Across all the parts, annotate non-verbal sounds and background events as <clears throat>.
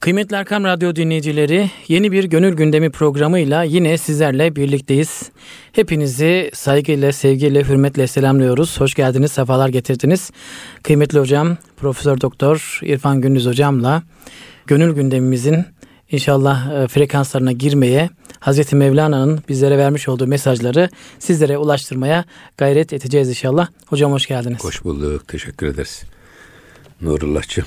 Kıymetli Erkam Radyo dinleyicileri, yeni bir Gönül Gündemi programıyla yine sizlerle birlikteyiz. Hepinizi saygıyla, sevgiyle, hürmetle selamlıyoruz. Hoş geldiniz, sefalar getirdiniz. Kıymetli hocam, Profesör Doktor İrfan Gündüz hocamla Gönül Gündemimizin inşallah e, frekanslarına girmeye, Hazreti Mevlana'nın bizlere vermiş olduğu mesajları sizlere ulaştırmaya gayret edeceğiz inşallah. Hocam hoş geldiniz. Hoş bulduk, teşekkür ederiz. Nurullah'cığım.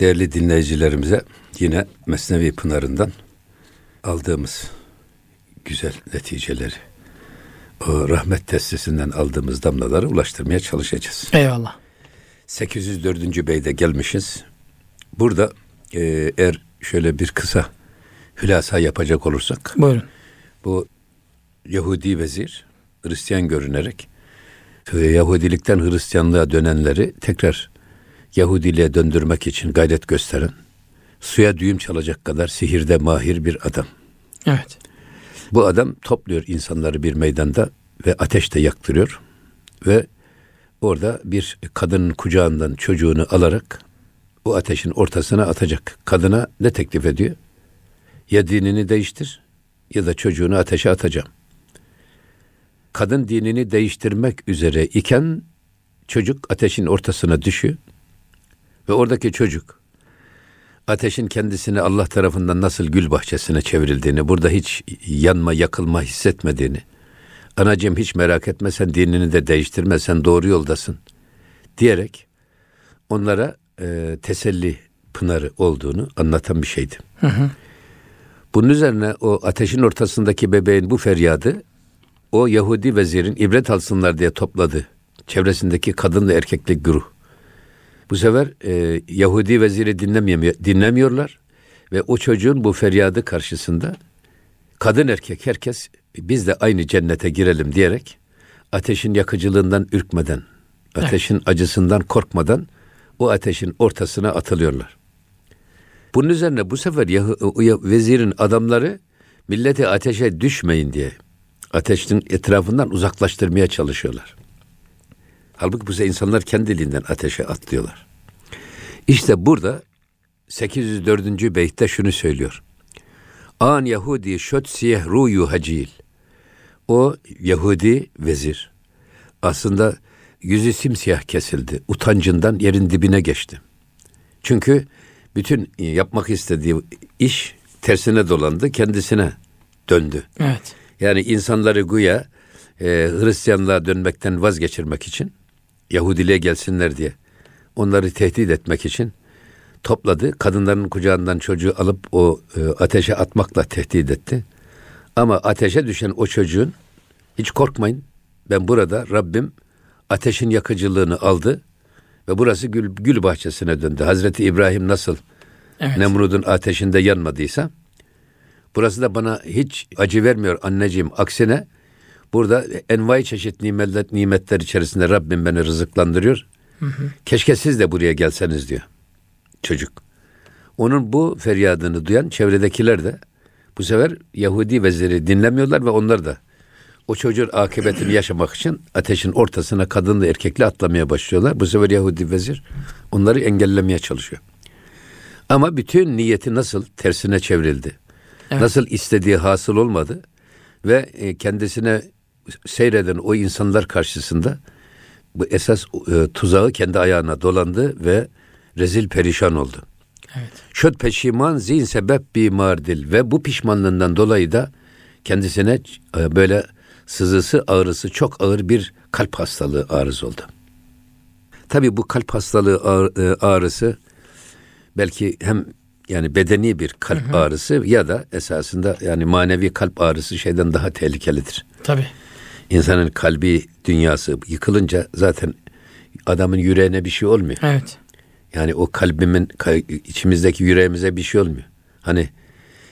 Değerli dinleyicilerimize yine Mesnevi Pınarı'ndan aldığımız güzel neticeleri, o rahmet testisinden aldığımız damlaları ulaştırmaya çalışacağız. Eyvallah. 804. beyde gelmişiz. Burada e, eğer şöyle bir kısa hülasa yapacak olursak. Buyurun. Bu Yahudi vezir Hristiyan görünerek Yahudilikten Hristiyanlığa dönenleri tekrar Yahudiliğe döndürmek için gayret gösteren, suya düğüm çalacak kadar sihirde mahir bir adam. Evet. Bu adam topluyor insanları bir meydanda ve ateşte yaktırıyor ve orada bir kadının kucağından çocuğunu alarak o ateşin ortasına atacak. Kadına ne teklif ediyor? Ya dinini değiştir ya da çocuğunu ateşe atacağım. Kadın dinini değiştirmek üzere iken çocuk ateşin ortasına düşüyor ve oradaki çocuk ateşin kendisini Allah tarafından nasıl gül bahçesine çevrildiğini, burada hiç yanma, yakılma hissetmediğini, anacığım hiç merak etme sen dinini de değiştirme, sen doğru yoldasın diyerek onlara e, teselli pınarı olduğunu anlatan bir şeydi. Hı hı. Bunun üzerine o ateşin ortasındaki bebeğin bu feryadı o Yahudi vezirin ibret alsınlar diye topladı. Çevresindeki kadın ve erkeklik güruh. Bu sefer e, Yahudi veziri dinlemiyor, dinlemiyorlar ve o çocuğun bu feryadı karşısında kadın erkek herkes biz de aynı cennete girelim diyerek ateşin yakıcılığından ürkmeden, ateşin evet. acısından korkmadan o ateşin ortasına atılıyorlar. Bunun üzerine bu sefer Yah- vezirin adamları milleti ateşe düşmeyin diye ateşin etrafından uzaklaştırmaya çalışıyorlar. Halbuki bu insanlar kendiliğinden ateşe atlıyorlar. İşte burada 804. beytte şunu söylüyor. An Yahudi şöt siyeh ruyu hacil. O Yahudi vezir. Aslında yüzü simsiyah kesildi. Utancından yerin dibine geçti. Çünkü bütün yapmak istediği iş tersine dolandı, kendisine döndü. Evet. Yani insanları güya e, Hristiyanlığa dönmekten vazgeçirmek için Yahudiliğe gelsinler diye onları tehdit etmek için topladı. Kadınların kucağından çocuğu alıp o e, ateşe atmakla tehdit etti. Ama ateşe düşen o çocuğun hiç korkmayın ben burada Rabbim ateşin yakıcılığını aldı ve burası gül, gül bahçesine döndü. Hazreti İbrahim nasıl evet. Nemrud'un ateşinde yanmadıysa burası da bana hiç acı vermiyor anneciğim. Aksine burada envai çeşit nimetler, nimetler içerisinde Rabbim beni rızıklandırıyor. Hı hı. Keşke siz de buraya gelseniz diyor çocuk. Onun bu feryadını duyan çevredekiler de bu sefer Yahudi veziri dinlemiyorlar ve onlar da o çocuğun akıbetini <coughs> yaşamak için ateşin ortasına kadınla erkekle atlamaya başlıyorlar. Bu sefer Yahudi vezir onları engellemeye çalışıyor. Ama bütün niyeti nasıl tersine çevrildi. Evet. Nasıl istediği hasıl olmadı ve e, kendisine seyreden o insanlar karşısında bu esas e, tuzağı kendi ayağına dolandı ve rezil perişan oldu. Evet. Şöt peşiman zin sebep bimardil ve bu pişmanlığından dolayı da kendisine e, böyle sızısı ağrısı çok ağır bir kalp hastalığı arız oldu. Tabi bu kalp hastalığı e, ağrısı belki hem yani bedeni bir kalp hı hı. ağrısı ya da esasında yani manevi kalp ağrısı şeyden daha tehlikelidir. Tabi. İnsanın kalbi dünyası yıkılınca zaten adamın yüreğine bir şey olmuyor. Evet. Yani o kalbimin içimizdeki yüreğimize bir şey olmuyor. Hani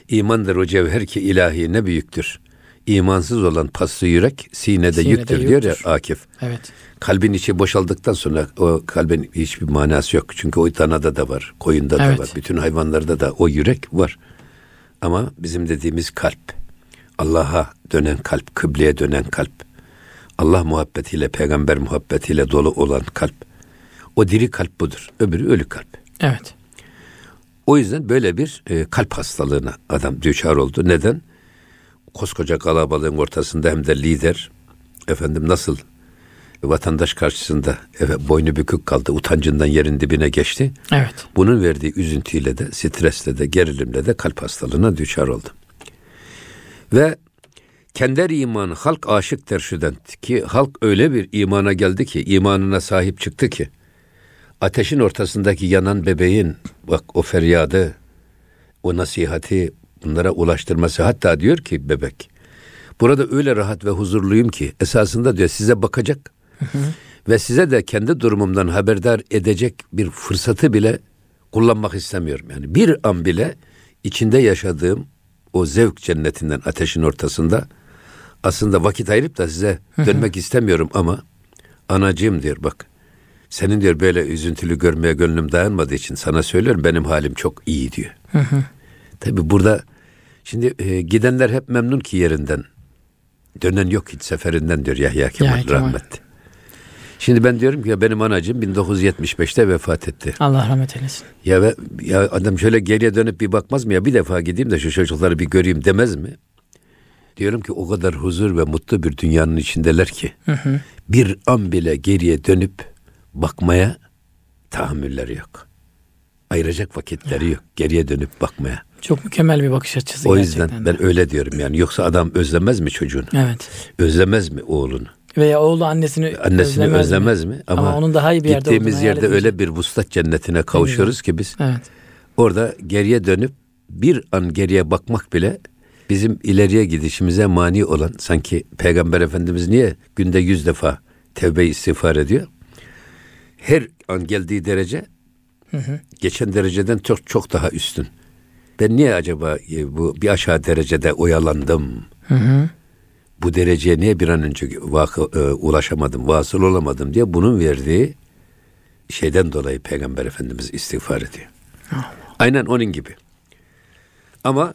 imandır o cevher ki ilahi ne büyüktür. İmansız olan paslı yürek sinede, sinede yüktür, yüktür diyor ya Akif. Evet. Kalbin içi boşaldıktan sonra o kalbin hiçbir manası yok. Çünkü o danada da var, koyunda da evet. var, bütün hayvanlarda da o yürek var. Ama bizim dediğimiz kalp, Allah'a dönen kalp, kıbleye dönen kalp, Allah muhabbetiyle, peygamber muhabbetiyle dolu olan kalp. O diri kalp budur. Öbürü ölü kalp. Evet. O yüzden böyle bir e, kalp hastalığına adam düşar oldu. Neden? Koskoca kalabalığın ortasında hem de lider. Efendim nasıl vatandaş karşısında evet, boynu bükük kaldı, utancından yerin dibine geçti. Evet. Bunun verdiği üzüntüyle de, stresle de, gerilimle de kalp hastalığına düşar oldu. Ve kender iman halk aşık terşüden ki halk öyle bir imana geldi ki imanına sahip çıktı ki ateşin ortasındaki yanan bebeğin bak o feryadı o nasihati bunlara ulaştırması hatta diyor ki bebek burada öyle rahat ve huzurluyum ki esasında diyor size bakacak ve size de kendi durumumdan haberdar edecek bir fırsatı bile kullanmak istemiyorum. Yani bir an bile içinde yaşadığım o zevk cennetinden ateşin ortasında aslında vakit ayırıp da size dönmek istemiyorum ama anacığım diyor bak senin diyor böyle üzüntülü görmeye gönlüm dayanmadığı için sana söylüyorum benim halim çok iyi diyor. Tabi burada şimdi e, gidenler hep memnun ki yerinden. Dönen yok hiç seferinden diyor Yahya Kemal ya, rahmetli. Şimdi ben diyorum ki ya benim anacığım 1975'te vefat etti. Allah rahmet eylesin. Ya, ve, ya adam şöyle geriye dönüp bir bakmaz mı ya bir defa gideyim de şu çocukları bir göreyim demez mi? Diyorum ki o kadar huzur ve mutlu bir dünyanın içindeler ki hı hı. bir an bile geriye dönüp bakmaya tahammülleri yok. Ayıracak vakitleri yok geriye dönüp bakmaya. Çok mükemmel bir bakış açısı O yüzden gerçekten. ben öyle diyorum yani yoksa adam özlemez mi çocuğunu? Evet. Özlemez mi oğlunu? Veya oğlu annesini, annesini özlemez, özlemez mi? mi? Ama, Ama onun daha iyi bir yerde gittiğimiz yerde öyle bir vuslat cennetine kavuşuyoruz ki biz. Evet. Orada geriye dönüp bir an geriye bakmak bile bizim ileriye gidişimize mani olan sanki Peygamber Efendimiz niye günde yüz defa tevbe istiğfar ediyor? Her an geldiği derece hı hı. geçen dereceden çok çok daha üstün. Ben niye acaba e, bu bir aşağı derecede oyalandım? Hı hı. Bu dereceye niye bir an önce vakı, e, ulaşamadım, vasıl olamadım diye bunun verdiği şeyden dolayı Peygamber Efendimiz istiğfar ediyor. Allah. Aynen onun gibi. Ama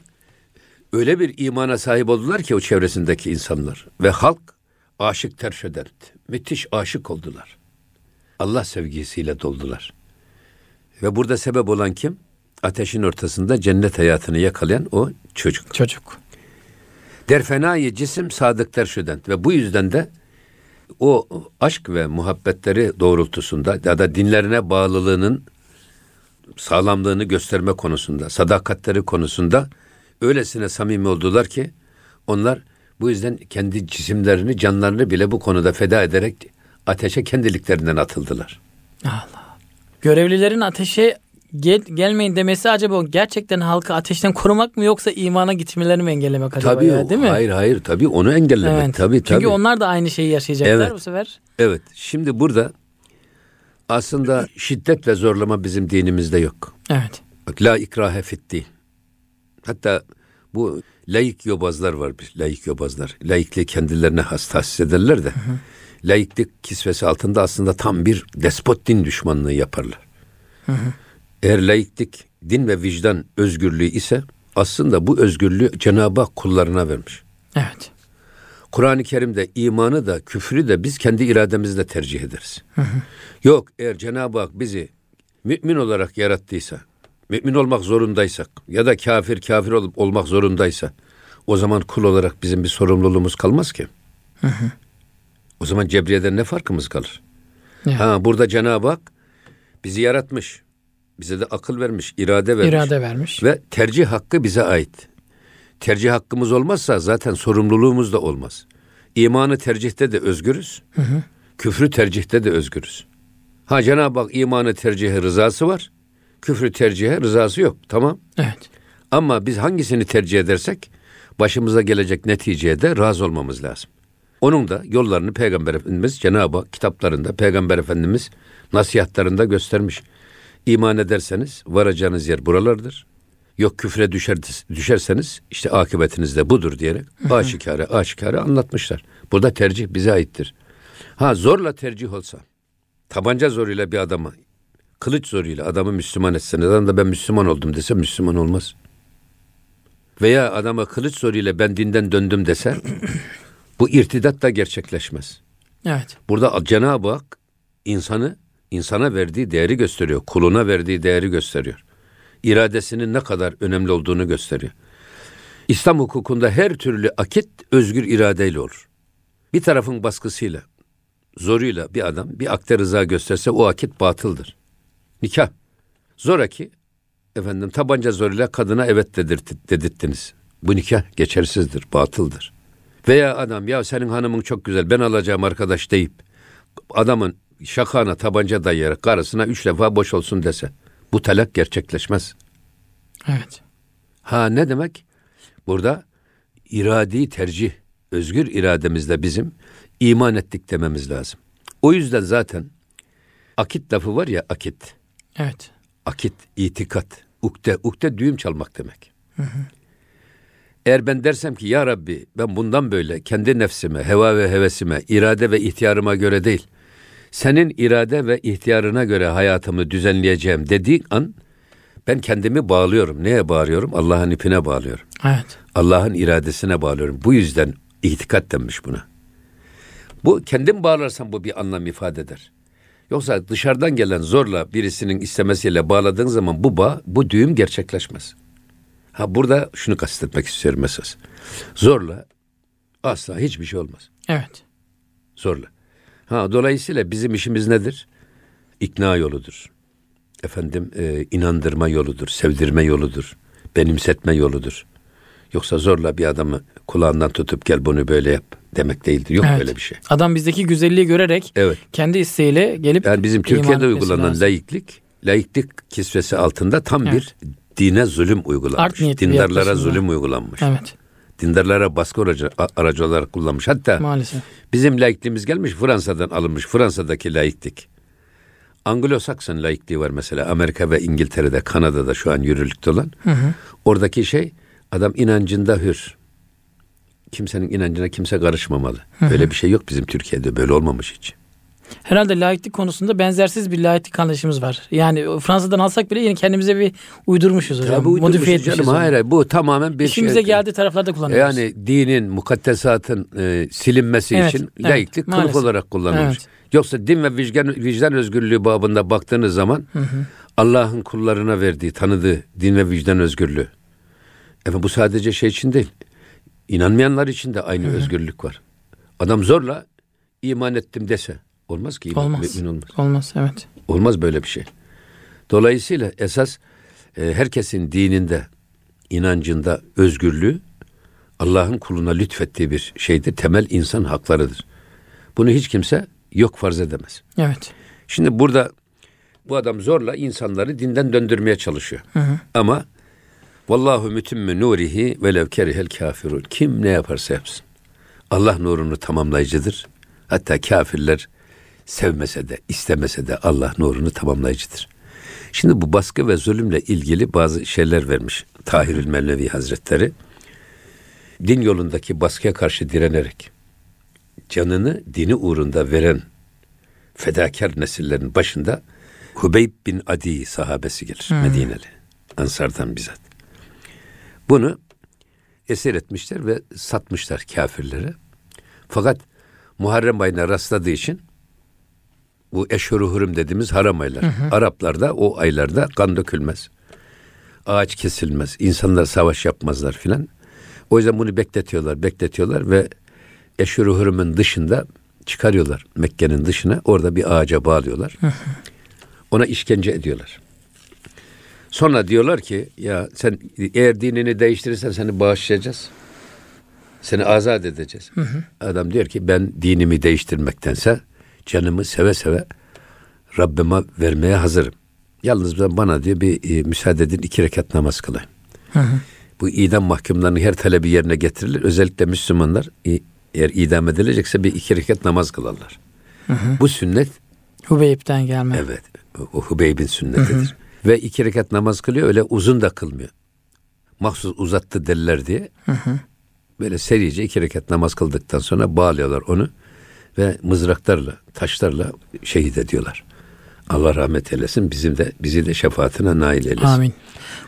öyle bir imana sahip oldular ki o çevresindeki insanlar ve halk aşık terşeden, müthiş aşık oldular. Allah sevgisiyle doldular. Ve burada sebep olan kim? Ateşin ortasında cennet hayatını yakalayan o çocuk. Çocuk. Derfenayı cisim sadık terşüden ve bu yüzden de o aşk ve muhabbetleri doğrultusunda ya da dinlerine bağlılığının sağlamlığını gösterme konusunda, sadakatleri konusunda öylesine samimi oldular ki onlar bu yüzden kendi cisimlerini, canlarını bile bu konuda feda ederek ateşe kendiliklerinden atıldılar. Allah. Görevlilerin ateşe gel, gelmeyin demesi acaba gerçekten halkı ateşten korumak mı yoksa imana gitmelerini mi engellemek acaba tabii, ya, değil mi? Hayır hayır tabii onu engellemek evet. tabii tabii. Çünkü onlar da aynı şeyi yaşayacaklar evet. bu sefer. Evet. Şimdi burada aslında şiddet ve zorlama bizim dinimizde yok. Evet. Bak la ikrahe fiddin. Hatta bu laik yobazlar var. Laik yobazlar. Laikliği kendilerine has tahsis ederler de. Hı hı. Laiklik kisvesi altında aslında tam bir despot din düşmanlığı yaparlar. Hı hı. Eğer laiklik din ve vicdan özgürlüğü ise aslında bu özgürlüğü Cenab-ı Hak kullarına vermiş. Evet. Kur'an-ı Kerim'de imanı da küfrü de biz kendi irademizle tercih ederiz. Hı hı. Yok eğer Cenab-ı Hak bizi mümin olarak yarattıysa, mümin olmak zorundaysak ya da kafir kafir ol, olmak zorundaysa o zaman kul olarak bizim bir sorumluluğumuz kalmaz ki. Hı hı. O zaman Cebriye'den ne farkımız kalır? Ya. Ha burada Cenab-ı Hak bizi yaratmış. Bize de akıl vermiş, irade vermiş. İrade vermiş. Ve tercih hakkı bize ait. Tercih hakkımız olmazsa zaten sorumluluğumuz da olmaz. İmanı tercihte de özgürüz. Hı hı. Küfrü tercihte de özgürüz. Ha Cenab-ı Hak imanı tercihe rızası var. Küfrü tercihe rızası yok. Tamam. Evet. Ama biz hangisini tercih edersek başımıza gelecek neticeye de razı olmamız lazım. Onun da yollarını Peygamber Efendimiz Cenab-ı Hak kitaplarında Peygamber Efendimiz nasihatlarında göstermiş. İman ederseniz varacağınız yer buralardır. Yok küfre düşer, düşerseniz işte akıbetiniz de budur diyerek aşikare aşikare anlatmışlar. Burada tercih bize aittir. Ha zorla tercih olsa tabanca zoruyla bir adamı kılıç zoruyla adamı Müslüman etseniz adam da ben Müslüman oldum dese Müslüman olmaz. Veya adama kılıç zoruyla ben dinden döndüm dese bu irtidat da gerçekleşmez. Evet. Burada Cenab-ı Hak insanı insana verdiği değeri gösteriyor. Kuluna verdiği değeri gösteriyor. iradesinin ne kadar önemli olduğunu gösteriyor. İslam hukukunda her türlü akit özgür iradeyle olur. Bir tarafın baskısıyla, zoruyla bir adam bir akte rıza gösterse o akit batıldır. Nikah. Zoraki efendim tabanca zoruyla kadına evet dedirt, dedirttiniz. Bu nikah geçersizdir, batıldır. Veya adam ya senin hanımın çok güzel ben alacağım arkadaş deyip adamın şakana tabanca dayayarak karısına üç defa boş olsun dese bu talak gerçekleşmez. Evet. Ha ne demek? Burada iradi tercih, özgür irademizle bizim iman ettik dememiz lazım. O yüzden zaten akit lafı var ya akit. Evet. Akit, itikat, ukde. Ukde düğüm çalmak demek. Hı hı. Eğer ben dersem ki ya Rabbi ben bundan böyle kendi nefsime, heva ve hevesime, irade ve ihtiyarıma göre değil, senin irade ve ihtiyarına göre hayatımı düzenleyeceğim dediğin an ben kendimi bağlıyorum. Neye bağlıyorum? Allah'ın ipine bağlıyorum. Evet. Allah'ın iradesine bağlıyorum. Bu yüzden itikat denmiş buna. Bu kendim bağlarsan bu bir anlam ifade eder. Yoksa dışarıdan gelen zorla birisinin istemesiyle bağladığın zaman bu bağ, bu düğüm gerçekleşmez. Ha burada şunu kastetmek istiyorum esas. Zorla asla hiçbir şey olmaz. Evet. Zorla. Ha dolayısıyla bizim işimiz nedir? İkna yoludur. Efendim e, inandırma yoludur, sevdirme yoludur, benimsetme yoludur. Yoksa zorla bir adamı kulağından tutup gel bunu böyle yap demek değildir. Yok evet. böyle bir şey. Adam bizdeki güzelliği görerek evet. kendi isteğiyle gelip Yani bizim Türkiye'de uygulanan lazım. laiklik, laiklik kisvesi altında tam evet. bir dine zulüm uygulanmış. Dindarlara zulüm uygulanmış. Evet. Dindarlara baskı aracı, aracı olarak kullanmış. Hatta Maalesef. bizim laikliğimiz gelmiş Fransa'dan alınmış. Fransa'daki laiklik. Anglo-Sakson laikliği var mesela. Amerika ve İngiltere'de, Kanada'da şu an yürürlükte olan. Hı hı. Oradaki şey adam inancında hür. Kimsenin inancına kimse karışmamalı. Böyle bir şey yok bizim Türkiye'de. Böyle olmamış hiç. Herhalde laiklik konusunda benzersiz bir laiklik anlayışımız var. Yani Fransa'dan alsak bile yine kendimize bir uydurmuşuz hocam. Tabii Modifiye etmişiz. Canım, hayır, bu tamamen bir İşimize şey. geldiği taraflarda kullanıyoruz. Yani dinin, mukaddesatın e, silinmesi evet, için evet, laiklik kılıf maalesef. olarak kullanılmış. Evet. Yoksa din ve vicdan, vicdan özgürlüğü babında baktığınız zaman Allah'ın kullarına verdiği, tanıdığı din ve vicdan özgürlüğü. Efendim bu sadece şey için değil. İnanmayanlar için de aynı hı hı. özgürlük var. Adam zorla iman ettim dese olmaz ki. Olmaz. Mümin olmaz. Olmaz evet. Olmaz böyle bir şey. Dolayısıyla esas e, herkesin dininde, inancında özgürlüğü Allah'ın kuluna lütfettiği bir şeydir. Temel insan haklarıdır. Bunu hiç kimse yok farz edemez. Evet. Şimdi burada bu adam zorla insanları dinden döndürmeye çalışıyor. Hı hı. Ama vallahu mütimmü nurihi velev kerihel kafirun. Kim ne yaparsa yapsın. Allah nurunu tamamlayıcıdır. Hatta kafirler sevmese de istemese de Allah nurunu tamamlayıcıdır. Şimdi bu baskı ve zulümle ilgili bazı şeyler vermiş Tahirül Mevlevi Hazretleri. Din yolundaki baskıya karşı direnerek canını dini uğrunda veren fedakar nesillerin başında Hubeyb bin Adi sahabesi gelir hmm. Medineli. Ansardan bizzat. Bunu esir etmişler ve satmışlar kafirlere. Fakat Muharrem ayına rastladığı için bu eşhur hurum dediğimiz haram aylar. Hı hı. Araplarda o aylarda kan dökülmez. Ağaç kesilmez. insanlar savaş yapmazlar filan. O yüzden bunu bekletiyorlar, bekletiyorlar ve eşhur hurumun dışında çıkarıyorlar Mekke'nin dışına. Orada bir ağaca bağlıyorlar. Hı hı. Ona işkence ediyorlar. Sonra diyorlar ki ya sen eğer dinini değiştirirsen seni bağışlayacağız. Seni azat edeceğiz. Hı hı. Adam diyor ki ben dinimi değiştirmektense canımı seve seve Rabbime vermeye hazırım. Yalnız bana diyor bir e, müsaade edin iki rekat namaz kılayım. Hı hı. Bu idam mahkumlarının her talebi yerine getirilir. Özellikle Müslümanlar e, eğer idam edilecekse bir iki rekat namaz kılarlar. Hı hı. Bu sünnet Hubeyb'den gelme. Evet. O Hubeyb'in sünnetidir. Hı hı. Ve iki rekat namaz kılıyor öyle uzun da kılmıyor. Mahsus uzattı deliler diye. Hı hı. Böyle serice iki rekat namaz kıldıktan sonra bağlıyorlar onu ve mızraklarla, taşlarla şehit ediyorlar. Allah rahmet eylesin. Bizim de bizi de şefaatine nail eylesin. Amin.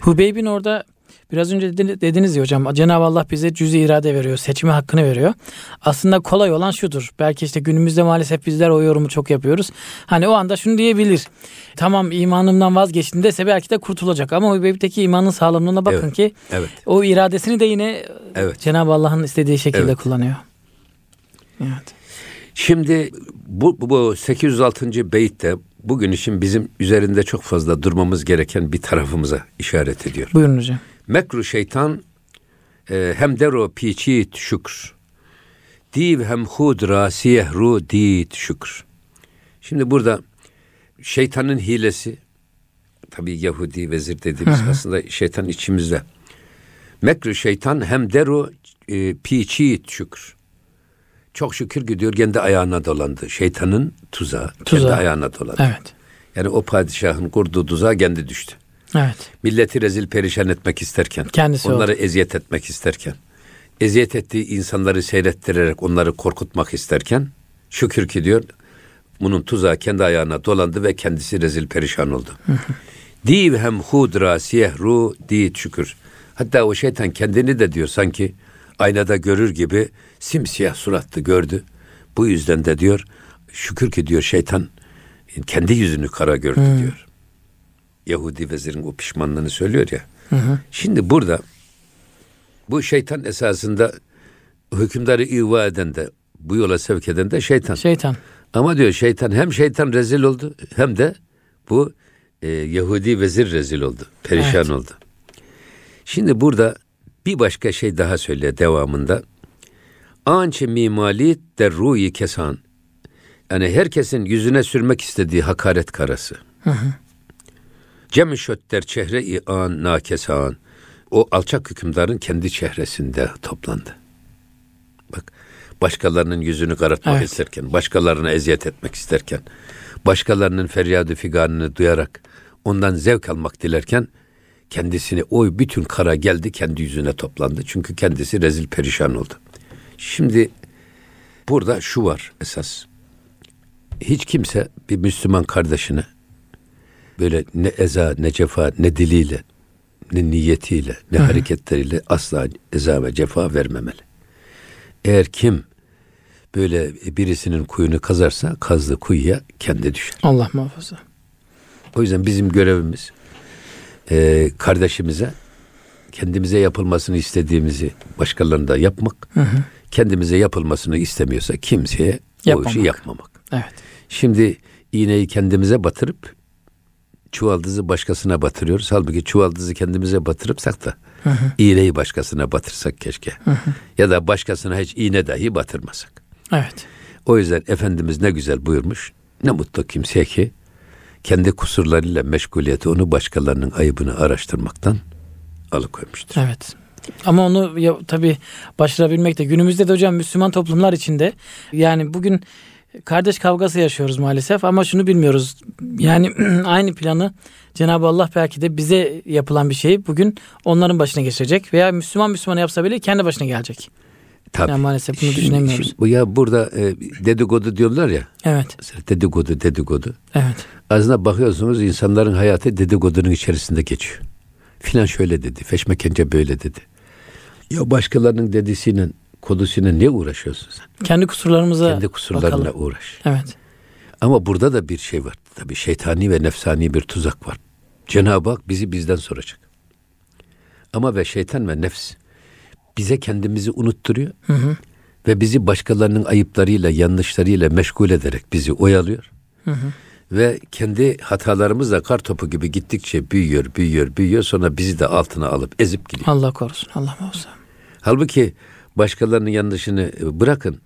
Hubeyb'in orada Biraz önce dediniz ya hocam Cenab-ı Allah bize cüzi irade veriyor. Seçme hakkını veriyor. Aslında kolay olan şudur. Belki işte günümüzde maalesef bizler o yorumu çok yapıyoruz. Hani o anda şunu diyebilir. Tamam imanımdan vazgeçtim dese belki de kurtulacak. Ama o bebekteki imanın sağlamlığına bakın evet. ki evet. o iradesini de yine evet. Cenab-ı Allah'ın istediği şekilde evet. kullanıyor. Evet. Şimdi bu, bu 806. beytte bugün için bizim üzerinde çok fazla durmamız gereken bir tarafımıza işaret ediyor. Buyurun hocam. Mekru şeytan e, hem dero piçit şükür. Div hem hud rasiyeh ru dit şükür. Şimdi burada şeytanın hilesi tabi Yahudi vezir dediğimiz aslında şeytan içimizde. Mekru şeytan hem deru e, piçit şükür. Çok şükür gidiyor kendi ayağına dolandı. Şeytanın tuzağı, tuzağı. kendi ayağına dolandı. Evet. Yani o padişahın kurduğu tuzağa kendi düştü. Evet. Milleti rezil perişan etmek isterken, Kendisi onları oldu. eziyet etmek isterken, eziyet ettiği insanları seyrettirerek onları korkutmak isterken, şükür ki diyor, bunun tuzağı kendi ayağına dolandı ve kendisi rezil perişan oldu. Div hem hudra siyehru di şükür. Hatta o şeytan kendini de diyor sanki aynada görür gibi simsiyah suratlı gördü. Bu yüzden de diyor şükür ki diyor şeytan kendi yüzünü kara gördü hmm. diyor. Yahudi vezirin o pişmanlığını söylüyor ya. Hı hı. Şimdi burada bu şeytan esasında hükümdarı iva eden de bu yola sevk eden de şeytan. Şeytan. Ama diyor şeytan hem şeytan rezil oldu hem de bu e, Yahudi vezir rezil oldu. Perişan evet. oldu. Şimdi burada bir başka şey daha söylüyor devamında. Ançe mimali der ruyi kesan. Yani herkesin yüzüne sürmek istediği hakaret karası. Hı hı. Cem şötter çehre-i an nakesan. O alçak hükümdarın kendi çehresinde toplandı. Bak başkalarının yüzünü karartmak evet. isterken, başkalarına eziyet etmek isterken, başkalarının feryadı figanını duyarak ondan zevk almak dilerken kendisini o bütün kara geldi kendi yüzüne toplandı. Çünkü kendisi rezil perişan oldu. Şimdi burada şu var esas. Hiç kimse bir Müslüman kardeşine böyle ne eza ne cefa ne diliyle ne niyetiyle ne Hı-hı. hareketleriyle asla eza ve cefa vermemeli. Eğer kim böyle birisinin kuyunu kazarsa kazdığı kuyuya kendi düşer. Allah muhafaza. O yüzden bizim görevimiz e, kardeşimize kendimize yapılmasını istediğimizi başkalarında yapmak, hı hı. kendimize yapılmasını istemiyorsa kimseye yapmamak. o işi yapmamak. Evet. Şimdi iğneyi kendimize batırıp çuvaldızı başkasına batırıyoruz. Halbuki çuvaldızı kendimize batırıpsak da hı hı. iğneyi başkasına batırsak keşke. Hı hı. Ya da başkasına hiç iğne dahi batırmasak. Evet. O yüzden Efendimiz ne güzel buyurmuş. Ne mutlu kimseye ki kendi kusurlarıyla meşguliyeti onu başkalarının ayıbını araştırmaktan alıkoymuştur. Evet. Ama onu ya, tabii başarabilmek de günümüzde de hocam Müslüman toplumlar içinde yani bugün kardeş kavgası yaşıyoruz maalesef ama şunu bilmiyoruz. Yani <clears throat> aynı planı Cenab-ı Allah belki de bize yapılan bir şeyi bugün onların başına geçirecek veya Müslüman Müslüman yapsa bile kendi başına gelecek. Tabii. Yani maalesef bunu şimdi, düşünemiyoruz. Şimdi, bu ya burada e, dedikodu diyorlar ya. Evet. Dedikodu, dedikodu. Evet. Aslında bakıyorsunuz insanların hayatı dedikodunun içerisinde geçiyor. Filan şöyle dedi, feşmekence böyle dedi. Ya başkalarının dedisiyle, kodusuyla ne uğraşıyorsun sen? Kendi kusurlarımıza Kendi kusurlarına bakalım. uğraş. Evet. Ama burada da bir şey var. Tabii şeytani ve nefsani bir tuzak var. Cenab-ı Hak bizi bizden soracak. Ama ve şeytan ve nefs bize kendimizi unutturuyor. Hı hı. Ve bizi başkalarının ayıplarıyla, yanlışlarıyla meşgul ederek bizi oyalıyor. Hı hı. Ve kendi hatalarımızla kar topu gibi gittikçe büyüyor, büyüyor, büyüyor. Sonra bizi de altına alıp ezip gidiyor. Allah korusun, Allah korusun. Halbuki başkalarının yanlışını bırakın.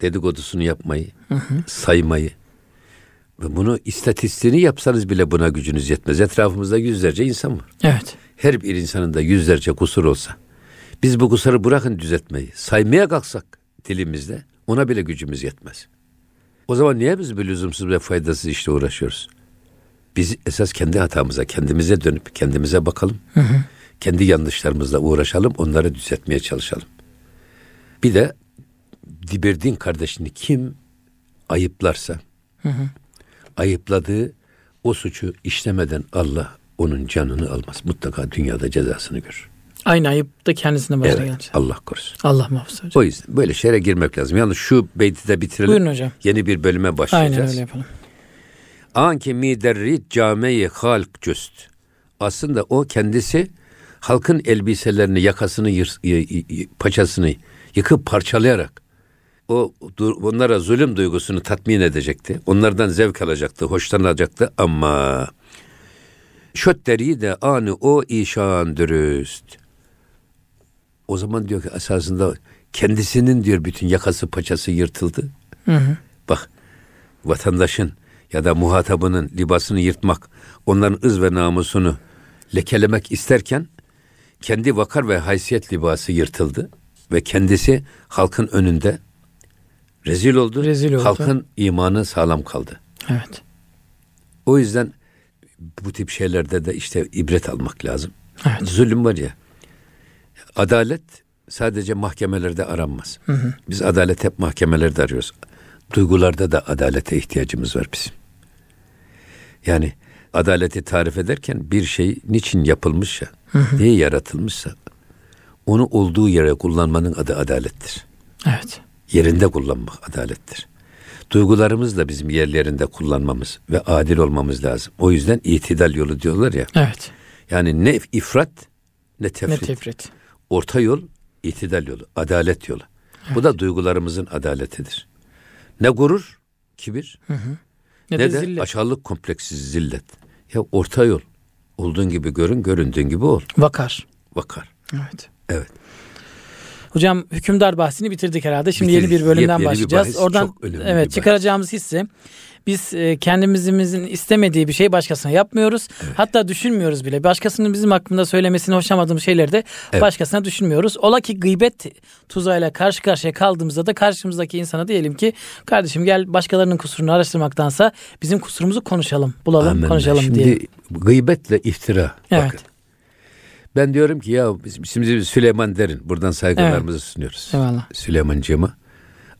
Dedikodusunu yapmayı, hı hı. saymayı. Ve bunu istatistiğini yapsanız bile buna gücünüz yetmez. Etrafımızda yüzlerce insan var. Evet. Her bir insanın da yüzlerce kusur olsa biz bu kusuru bırakın düzeltmeyi. Saymaya kalksak dilimizde ona bile gücümüz yetmez. O zaman niye biz bir lüzumsuz ve faydasız işte uğraşıyoruz? Biz esas kendi hatamıza, kendimize dönüp kendimize bakalım. Hı hı. Kendi yanlışlarımızla uğraşalım, onları düzeltmeye çalışalım. Bir de bir din kardeşini kim ayıplarsa, hı hı. ayıpladığı o suçu işlemeden Allah onun canını almaz. Mutlaka dünyada cezasını görür. Aynı ayıp da kendisine başına Evet, gelecek. Allah korusun. Allah muhafaza hocam. O yüzden böyle şeylere girmek lazım. Yalnız şu beyti de bitirelim. Buyurun hocam. Yeni bir bölüme Aynen başlayacağız. öyle yapalım. Anki miderrit cameyi halk cüst. Aslında o kendisi halkın elbiselerini, yakasını, paçasını yıkıp parçalayarak o onlara zulüm duygusunu tatmin edecekti. Onlardan zevk alacaktı, hoşlanacaktı ama şöt deri de anı o işan dürüst. O zaman diyor ki esasında kendisinin diyor bütün yakası paçası yırtıldı. Hı hı. Bak vatandaşın ya da muhatabının libasını yırtmak, onların ız ve namusunu lekelemek isterken kendi vakar ve haysiyet libası yırtıldı ve kendisi halkın önünde rezil oldu. Rezil oldu. Halkın imanı sağlam kaldı. Evet. O yüzden bu tip şeylerde de işte ibret almak lazım. Evet. Zulüm var ya. Adalet sadece mahkemelerde aranmaz. Biz adalet hep mahkemelerde arıyoruz. Duygularda da adalete ihtiyacımız var bizim. Yani adaleti tarif ederken bir şey niçin yapılmışsa, niye yaratılmışsa onu olduğu yere kullanmanın adı adalettir. Evet. Yerinde kullanmak adalettir. Duygularımız da bizim yerlerinde kullanmamız ve adil olmamız lazım. O yüzden itidal yolu diyorlar ya. Evet. Yani ne ifrat ne Ne tefrit. tefrit. Orta yol itidal yolu, adalet yolu. Bu da duygularımızın adaletidir. Ne gurur, kibir, Ne, ne, de de zillet. aşağılık kompleksi, zillet. Ya orta yol. Olduğun gibi görün, göründüğün gibi ol. Vakar. Vakar. Evet. Evet. Hocam hükümdar bahsini bitirdik herhalde. Şimdi Bitirdik. yeni bir bölümden Yepyeni bir başlayacağız. bahis. Oradan bir evet çıkaracağımız hisse biz e, kendimizin istemediği bir şey başkasına yapmıyoruz. Hatta düşünmüyoruz bile. Başkasının bizim hakkında söylemesini hoşlamadığımız şeyleri de Evet. başkasına düşünmüyoruz. Ola ki gıybet tuzağıyla karşı karşıya kaldığımızda da karşımızdaki insana diyelim ki kardeşim gel başkalarının kusurunu araştırmaktansa bizim kusurumuzu konuşalım, bulalım, Amenna. konuşalım Şimdi diye. gıybetle iftira. Evet. Bakın. Ben diyorum ki ya bizim şimdi Süleyman Derin buradan saygılarımızı sunuyoruz. Eyvallah. Süleymancığıma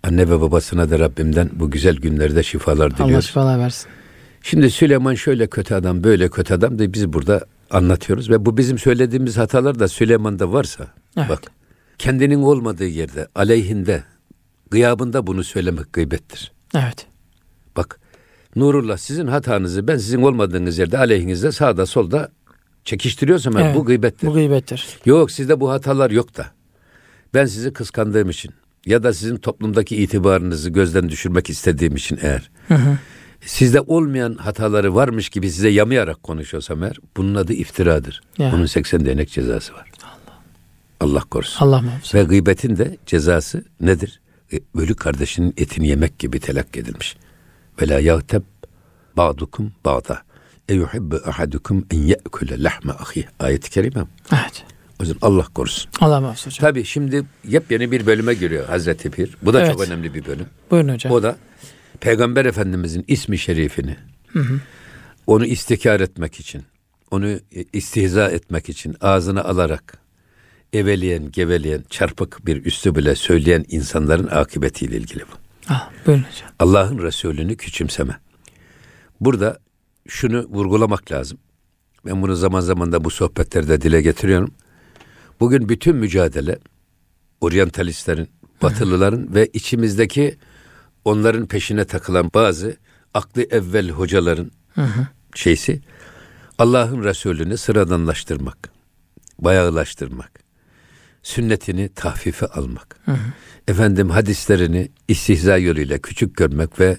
anne ve babasına da Rabbimden bu güzel günlerde şifalar Allah diliyoruz. şifalar versin. Şimdi Süleyman şöyle kötü adam, böyle kötü adam da biz burada anlatıyoruz ve bu bizim söylediğimiz hatalar da Süleyman'da varsa Evet. bak kendinin olmadığı yerde, aleyhinde, gıyabında bunu söylemek gıybettir. Evet. Bak Nurullah sizin hatanızı ben sizin olmadığınız yerde aleyhinizde sağda solda çekiştiriyorsam ben Evet. bu gıybettir. Bu gıybettir. Yok sizde bu hatalar yok da. Ben sizi kıskandığım için ya da sizin toplumdaki itibarınızı gözden düşürmek istediğim için eğer sizde olmayan hataları varmış gibi size yamayarak konuşuyorsam eğer bunun adı iftiradır. Ya. Bunun 80 değnek cezası var. Allah korusun. Allah muhafaza. Ve gıybetin de cezası nedir? E, Ölü kardeşinin etini yemek gibi telakki edilmiş. Ve la yagteb ba'dukum ba'da. E yuhibbu ahadukum en ye'kule lahme ahi. Ayet-i kerime. Evet. O yüzden Allah korusun. Allah muhafaza hocam. Tabi şimdi yepyeni bir bölüme giriyor Hazreti Pir. Bu da Evet. çok önemli bir bölüm. Buyurun hocam. O da Peygamber Efendimizin ismi şerifini onu istikar etmek için, onu e, istihza etmek için ağzına alarak eveleyen, geveleyen, çarpık bir bile söyleyen insanların akıbetiyle ilgili bu. Ah, buyurun hocam. Allah'ın Resulünü küçümseme. Burada şunu vurgulamak lazım. Ben bunu zaman zaman da bu sohbetlerde dile getiriyorum. Bugün bütün mücadele oryantalistlerin, batılıların ve içimizdeki onların peşine takılan bazı aklı evvel hocaların şeysi Allah'ın Resulünü sıradanlaştırmak, bayağılaştırmak, sünnetini tahfife almak, efendim hadislerini istihza yoluyla küçük görmek ve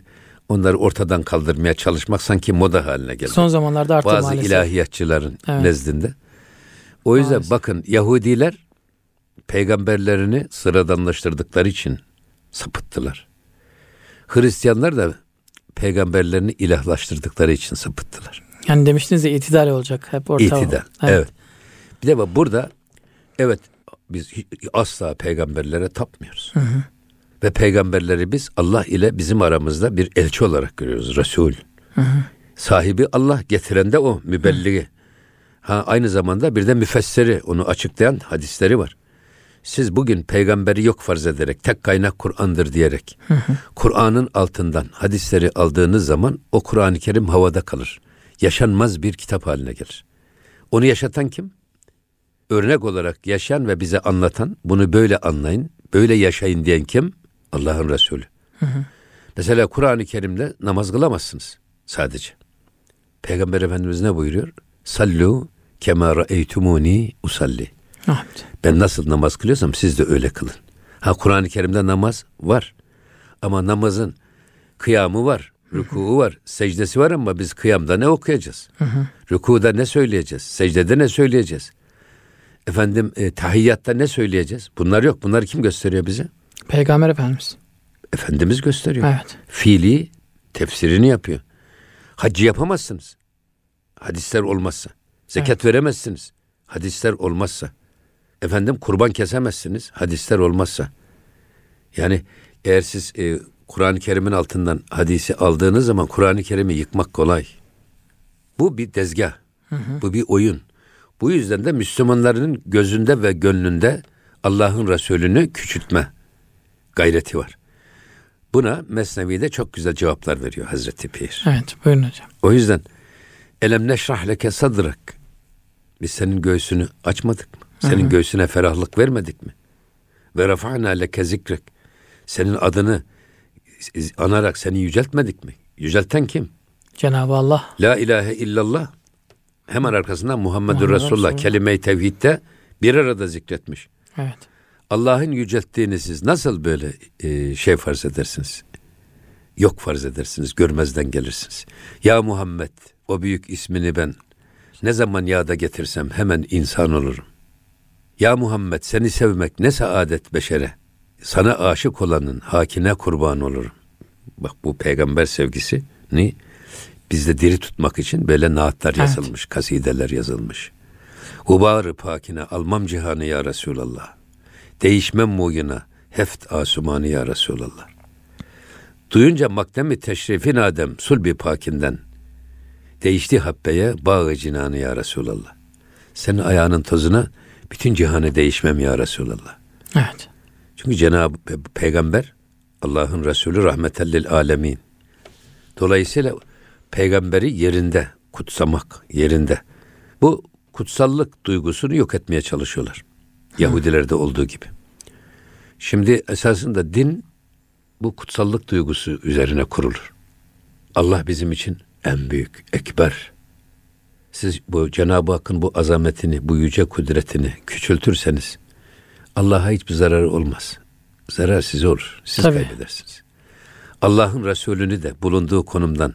onları ortadan kaldırmaya çalışmak sanki moda haline geldi. Son zamanlarda arttı Bazı maalesef. ilahiyatçıların Evet. nezdinde. O yüzden Maalesef. bakın Yahudiler peygamberlerini sıradanlaştırdıkları için sapıttılar. Hristiyanlar da peygamberlerini ilahlaştırdıkları için sapıttılar. Yani demiştiniz ya itidal olacak. Hep orta. İtidal. Evet. Bir de bak burada evet biz asla peygamberlere tapmıyoruz. Ve peygamberleri biz Allah ile bizim aramızda bir elçi olarak görüyoruz. Resul. Sahibi Allah getiren de o mübelligi. Ha aynı zamanda bir de müfessiri onu açıklayan hadisleri var. Siz bugün peygamberi yok farz ederek tek kaynak Kur'an'dır diyerek Kur'an'ın altından hadisleri aldığınız zaman o Kur'an-ı Kerim havada kalır. Yaşanmaz bir kitap haline gelir. Onu yaşatan kim? örnek olarak yaşayan ve bize anlatan, bunu böyle anlayın, böyle yaşayın diyen kim? Allah'ın Resulü. Hı hı. Mesela Kur'an-ı Kerim'de namaz kılamazsınız sadece. Peygamber Efendimiz ne buyuruyor? Sallu kema ra'eytumuni usalli. Evet. Ben nasıl namaz kılıyorsam siz de öyle kılın. Ha Kur'an-ı Kerim'de namaz var. Ama namazın kıyamı var, rükûu var, secdesi var ama biz kıyamda ne okuyacağız? Rükuda ne söyleyeceğiz? Secdede ne söyleyeceğiz? Efendim e, tahiyyatta ne söyleyeceğiz? Bunlar yok. Bunları kim gösteriyor bize? Peygamber Efendimiz. Efendimiz gösteriyor. Evet. Fiili tefsirini yapıyor. Hacı yapamazsınız. Hadisler olmazsa. Zekat evet. veremezsiniz. Hadisler olmazsa. Efendim kurban kesemezsiniz. Hadisler olmazsa. Yani eğer siz e, Kur'an-ı Kerim'in altından hadisi aldığınız zaman Kur'an-ı Kerim'i yıkmak kolay. Bu bir dezgah. Hı hı. Bu bir oyun. Bu yüzden de Müslümanların gözünde ve gönlünde Allah'ın Resulünü küçültme gayreti var. Buna Mesnevi'de çok güzel cevaplar veriyor Hazreti Pir. Evet buyurun hocam. O yüzden elem neşrah leke sadrak biz senin göğsünü açmadık mı? Senin Hı-hı. göğsüne ferahlık vermedik mi? Ve rafa'na leke zikrek senin adını anarak seni yüceltmedik mi? Yücelten kim? Cenab-ı Allah. La ilahe illallah. Hemen arkasından Muhammedur Resulullah, Resulullah. kelime-i tevhidde bir arada zikretmiş. Evet. Allah'ın yücelttiğini siz nasıl böyle e, şey farz edersiniz? Yok farz edersiniz, görmezden gelirsiniz. Ya Muhammed, o büyük ismini ben ne zaman yağda getirsem hemen insan olurum. Ya Muhammed seni sevmek ne saadet beşere. Sana aşık olanın hakine kurban olurum. Bak bu peygamber sevgisi ne? Bizde diri tutmak için böyle naatlar evet. yazılmış, kasideler yazılmış. Hubarı pakine almam cihanı ya Resulallah. Değişmem muyuna heft asumanı ya Resulallah. Duyunca makdemi teşrifin Adem sulbi pakinden. Değişti habbeye bağı cinanı ya Resulallah. Senin ayağının tozuna bütün cihanı değişmem ya Resulallah. Evet. Çünkü Cenab-ı Peygamber Allah'ın Resulü rahmetellil alemin. Dolayısıyla peygamberi yerinde kutsamak yerinde. Bu kutsallık duygusunu yok etmeye çalışıyorlar. Yahudilerde olduğu gibi. Şimdi esasında din bu kutsallık duygusu üzerine kurulur. Allah bizim için en büyük, ekber. Siz bu Cenab-ı Hakk'ın bu azametini, bu yüce kudretini küçültürseniz Allah'a hiçbir zararı olmaz. Zarar size olur. Siz Tabii. kaybedersiniz. Allah'ın Resulünü de bulunduğu konumdan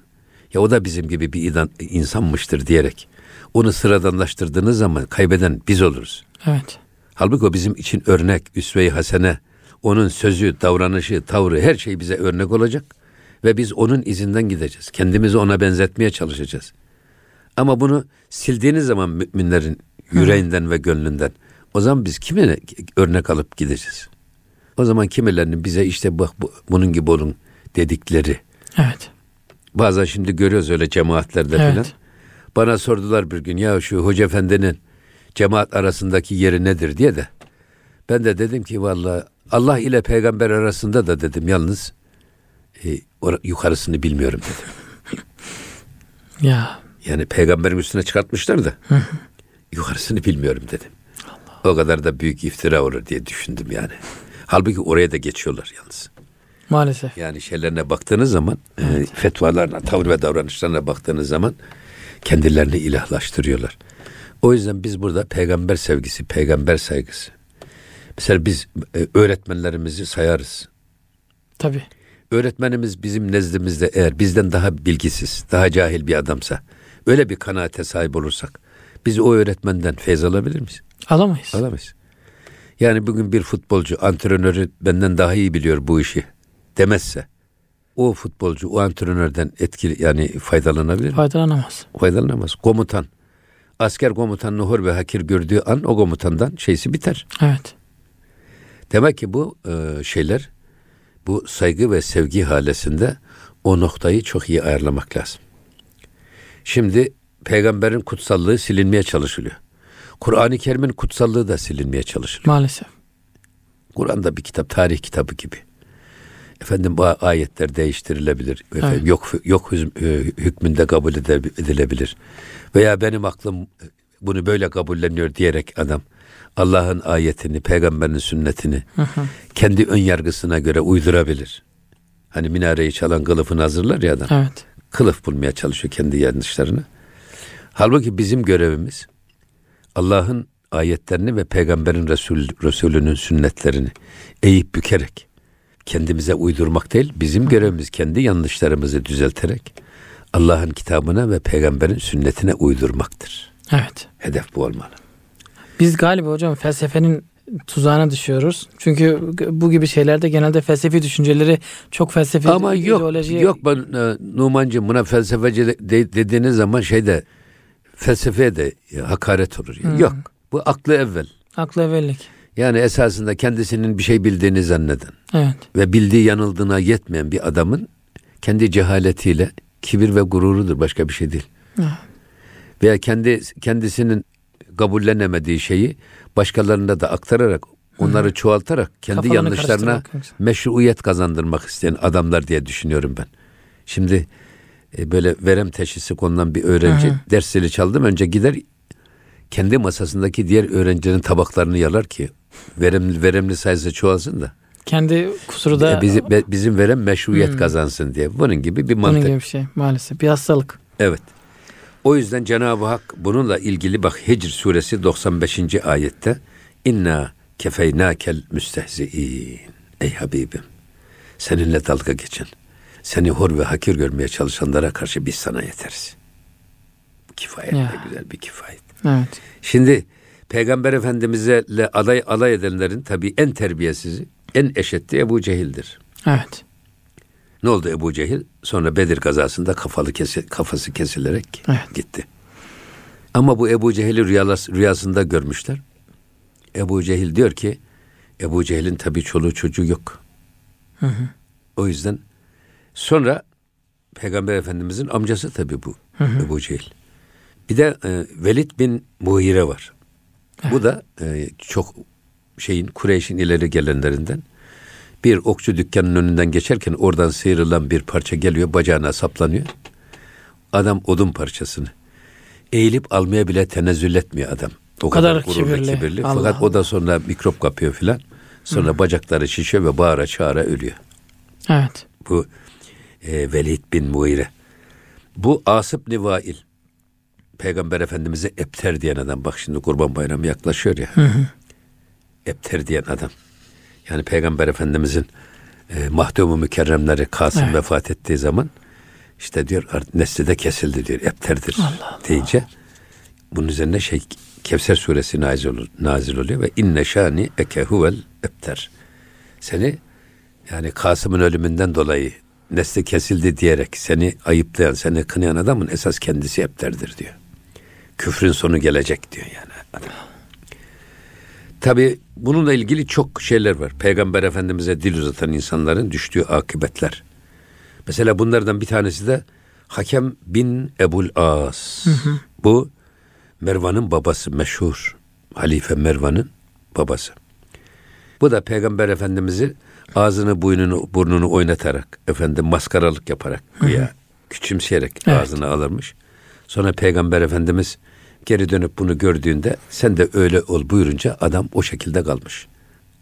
ya o da bizim gibi bir insanmıştır diyerek onu sıradanlaştırdığınız zaman kaybeden biz oluruz. Evet. Halbuki o bizim için örnek, üsve-i hasene, onun sözü, davranışı, tavrı her şey bize örnek olacak ve biz onun izinden gideceğiz. Kendimizi ona benzetmeye çalışacağız. Ama bunu sildiğiniz zaman müminlerin yüreğinden ve gönlünden o zaman biz kime örnek alıp gideceğiz? O zaman kimilerinin bize işte bak bu, bunun gibi olun dedikleri. Evet. Bazen şimdi görüyoruz öyle cemaatlerde evet. falan. Bana sordular bir gün ya şu hoca efendinin cemaat arasındaki yeri nedir diye de. Ben de dedim ki vallahi Allah ile peygamber arasında da dedim yalnız e, yukarısını bilmiyorum dedim. <laughs> ya. Yani peygamberin üstüne çıkartmışlar da yukarısını bilmiyorum dedim. Allah. O kadar da büyük iftira olur diye düşündüm yani. Halbuki oraya da geçiyorlar yalnız. Maalesef. Yani şeylerine baktığınız zaman, evet. e, fetvalarına, tavır ve davranışlarına baktığınız zaman kendilerini ilahlaştırıyorlar. O yüzden biz burada peygamber sevgisi, peygamber saygısı. Mesela biz e, öğretmenlerimizi sayarız. Tabii. Öğretmenimiz bizim nezdimizde eğer bizden daha bilgisiz, daha cahil bir adamsa, öyle bir kanaate sahip olursak, biz o öğretmenden feyz alabilir miyiz? Alamayız. Alamayız. Yani bugün bir futbolcu antrenörü benden daha iyi biliyor bu işi demezse o futbolcu o antrenörden etkili yani faydalanabilir mi? Faydalanamaz. Faydalanamaz. Komutan asker komutanını hor ve hakir gördüğü an o komutandan şeysi biter. Evet. Demek ki bu e, şeyler bu saygı ve sevgi halesinde o noktayı çok iyi ayarlamak lazım. Şimdi peygamberin kutsallığı silinmeye çalışılıyor. Kur'an-ı Kerim'in kutsallığı da silinmeye çalışılıyor. Maalesef. Kur'an'da bir kitap, tarih kitabı gibi. Efendim bu ayetler değiştirilebilir. Efendim, evet. Yok yok e, hükmünde kabul edilebilir. Veya benim aklım bunu böyle kabulleniyor diyerek adam Allah'ın ayetini, peygamberin sünnetini kendi ön yargısına göre uydurabilir. Hani minareyi çalan kılıfını hazırlar ya adam. Evet. Kılıf bulmaya çalışıyor kendi yanlışlarını. Halbuki bizim görevimiz Allah'ın ayetlerini ve peygamberin Resul, Resulünün sünnetlerini eğip bükerek kendimize uydurmak değil, bizim görevimiz kendi yanlışlarımızı düzelterek Allah'ın kitabına ve peygamberin sünnetine uydurmaktır. Evet. Hedef bu olmalı. Biz galiba hocam felsefenin tuzağına düşüyoruz. Çünkü bu gibi şeylerde genelde felsefi düşünceleri çok felsefi Ama yok ideolojiye... yok ben e, Numancığım buna felsefeci de, de- dediğiniz zaman şeyde felsefeye de e, hakaret olur. Hı. Yok. Bu aklı evvel. Aklı evvellik. Yani esasında kendisinin bir şey bildiğini zanneden Evet. ve bildiği yanıldığına yetmeyen bir adamın kendi cehaletiyle kibir ve gururudur başka bir şey değil. Evet. Veya kendi kendisinin kabullenemediği şeyi başkalarına da aktararak onları çoğaltarak kendi Kafalarını yanlışlarına meşruiyet kazandırmak isteyen adamlar diye düşünüyorum ben. Şimdi e, böyle verem teşhisi konulan bir öğrenci Hı hı. dersleri çaldım önce gider kendi masasındaki diğer öğrencilerin tabaklarını yalar ki verimli verimli sayısı çoğalsın da Kendi kusuru da e, bizi, be- bizim verem meşruiyet kazansın diye. Bunun gibi bir bunun mantık. gibi bir şey maalesef. Bir hastalık. Evet. O yüzden Cenab-ı Hak bununla ilgili bak Hicr suresi 95. ayette inna kefeynakel müstehzi'in. Ey Habibim seninle dalga geçen, seni hor ve hakir görmeye çalışanlara karşı biz sana yeteriz. Bu kifayet Ya. de güzel bir kifayet. Evet. Şimdi Peygamber Efendimizle alay, alay edenlerin tabii en terbiyesizi, en eşetti Ebu Cehil'dir. Evet. Ne oldu Ebu Cehil? Sonra Bedir kazasında kafalı kesi, kafası kesilerek Evet. gitti. Ama bu Ebu Cehil'i rüyasında görmüşler. Ebu Cehil diyor ki, Ebu Cehil'in tabii çoluğu çocuğu yok. Hı hı. O yüzden sonra Peygamber Efendimizin amcası tabii bu Ebu Cehil. Bir de e, Velid bin Muhire var. Bu da e, çok şeyin Kureyş'in ileri gelenlerinden. Bir okçu dükkanının önünden geçerken oradan sıyrılan bir parça geliyor bacağına saplanıyor. Adam odun parçasını. Eğilip almaya bile tenezzül etmiyor adam. O kadar kadar, kibirli. kibirli. Allah Fakat Allah. o da sonra mikrop kapıyor filan. Sonra bacakları şişiyor ve bağıra çağıra ölüyor. Evet. Bu e, Velid bin Muire. Bu Asıp Nivail. Peygamber Efendimiz'e Epter diyen adam. Bak şimdi Kurban Bayramı yaklaşıyor ya. Epter diyen adam. Yani Peygamber Efendimiz'in e, mahdumu mükerremleri Kasım Evet. vefat ettiği zaman işte diyor nesli de kesildi diyor. Epterdir deyince bunun üzerine şey Kevser suresi nazil, olur, nazil oluyor ve inne şani ekehuvel epter. Seni yani Kasım'ın ölümünden dolayı nesli kesildi diyerek seni ayıplayan, seni kınayan adamın esas kendisi epterdir diyor. Küfrün sonu gelecek diyor yani. Tabi bununla ilgili çok şeyler var. Peygamber Efendimiz'e dil uzatan insanların düştüğü akıbetler. Mesela bunlardan bir tanesi de Hakem bin Ebul As. Bu Mervan'ın babası meşhur. Halife Mervan'ın babası. Bu da Peygamber Efendimiz'i ağzını burnunu, burnunu oynatarak, efendim maskaralık yaparak güya küçümseyerek Evet. ağzına alırmış. Sonra Peygamber Efendimiz geri dönüp bunu gördüğünde sen de öyle ol buyurunca adam o şekilde kalmış.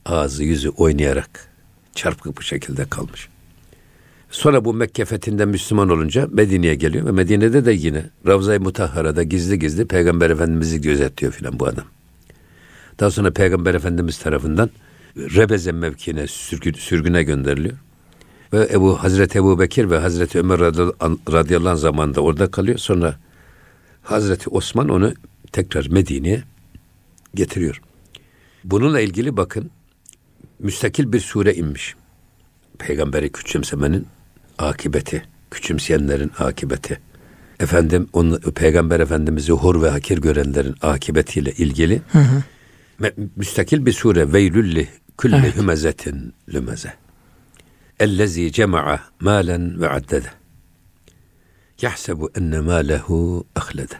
Ağzı yüzü oynayarak çarpık bu şekilde kalmış. Sonra bu Mekke fethinde Müslüman olunca Medine'ye geliyor ve Medine'de de yine Ravza-i Mutahhara'da gizli gizli Peygamber Efendimiz'i gözetliyor filan bu adam. Daha sonra Peygamber Efendimiz tarafından Rebeze mevkiine sürgü- sürgüne gönderiliyor. Ve Ebu Hazreti Ebu Bekir ve Hazreti Ömer radıyallahu anh zamanında orada kalıyor. Sonra Hazreti Osman onu tekrar Medine'ye getiriyor. Bununla ilgili bakın müstakil bir sure inmiş. Peygamberi küçümsemenin akibeti, küçümseyenlerin akibeti. Efendim onu, Peygamber Efendimiz'i hor ve hakir görenlerin akibetiyle ilgili me- müstakil bir sure veylülli külli Evet. hümezetin lümeze. Ellezî cema'a malen ve addede. Yahsebu enne mâlehu ahlede.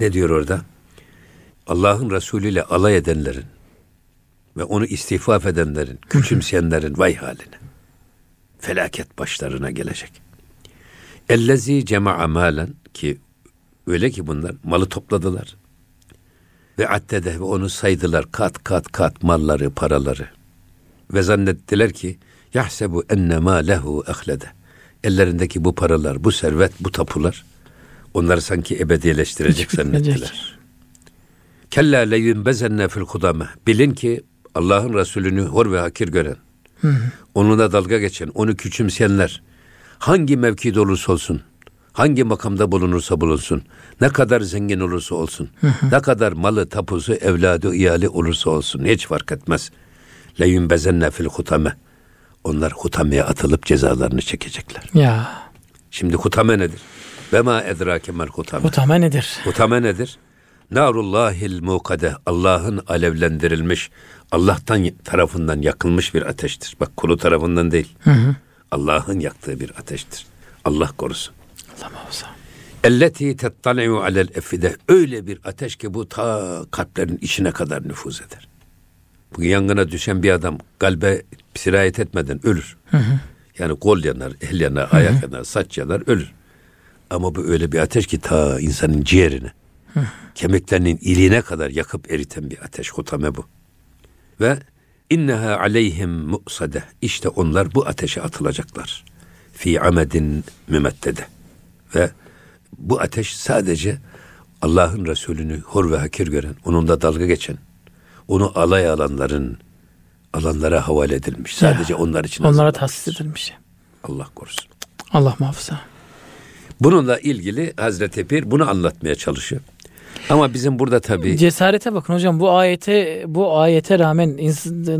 Ne diyor orada? Allah'ın Resulü ile alay edenlerin ve onu istifaf edenlerin, küçümseyenlerin vay haline. Felaket başlarına gelecek. Ellezî cema'a malen ki öyle ki bunlar malı topladılar. Ve addede ve onu saydılar kat kat kat malları, paraları. Ve zannettiler ki yahsebu enne ma lehu ehlede. Ellerindeki bu paralar, bu servet, bu tapular onları sanki bitmeyecek. zannettiler. Kella le yunbezenne fil hudame. Bilin ki Allah'ın Resulünü hor ve hakir gören, onunla dalga geçen, onu küçümseyenler hangi mevkide olursa olsun, hangi makamda bulunursa bulunsun, ne kadar zengin olursa olsun, ne kadar malı, tapusu, evladı, iyali olursa olsun hiç fark etmez. Le yunbezenne fil hutame. Onlar hutameye atılıp cezalarını çekecekler. Ya. Şimdi hutame nedir? Ve ma edrake mel hutame. Bu tamamen nedir? Hutame nedir? Narullahil mukade. Allah'ın alevlendirilmiş, Allah'tan tarafından yakılmış bir ateştir. Bak kulu tarafından değil. Allah'ın yaktığı bir ateştir. Allah korusun. Allah muhafaza. Elleti tettali'u alel efide. Öyle bir ateş ki bu ta kalplerin içine kadar nüfuz eder. Yangına düşen bir adam kalbe sirayet etmeden ölür. Yani kol yanar, el yanar, ayak yanar, saç yanar, ölür. Ama bu öyle bir ateş ki ta insanın ciğerine, kemiklerinin iliğine kadar yakıp eriten bir ateş. Hutame bu. Ve inneha aleyhim mu'sade. İşte onlar bu ateşe atılacaklar. Fi amedin mümeddede. Ve bu ateş sadece Allah'ın Resulünü hor ve hakir gören, onunla dalga geçen, onu alay alanların alanlara havale edilmiş. Sadece Ya, onlar için Onlara tahsis edilmiş. Allah korusun. Allah muhafaza. Bununla ilgili Hazreti Pir bunu anlatmaya çalışıyor. Ama bizim burada tabii Cesarete bakın hocam bu ayete bu ayete rağmen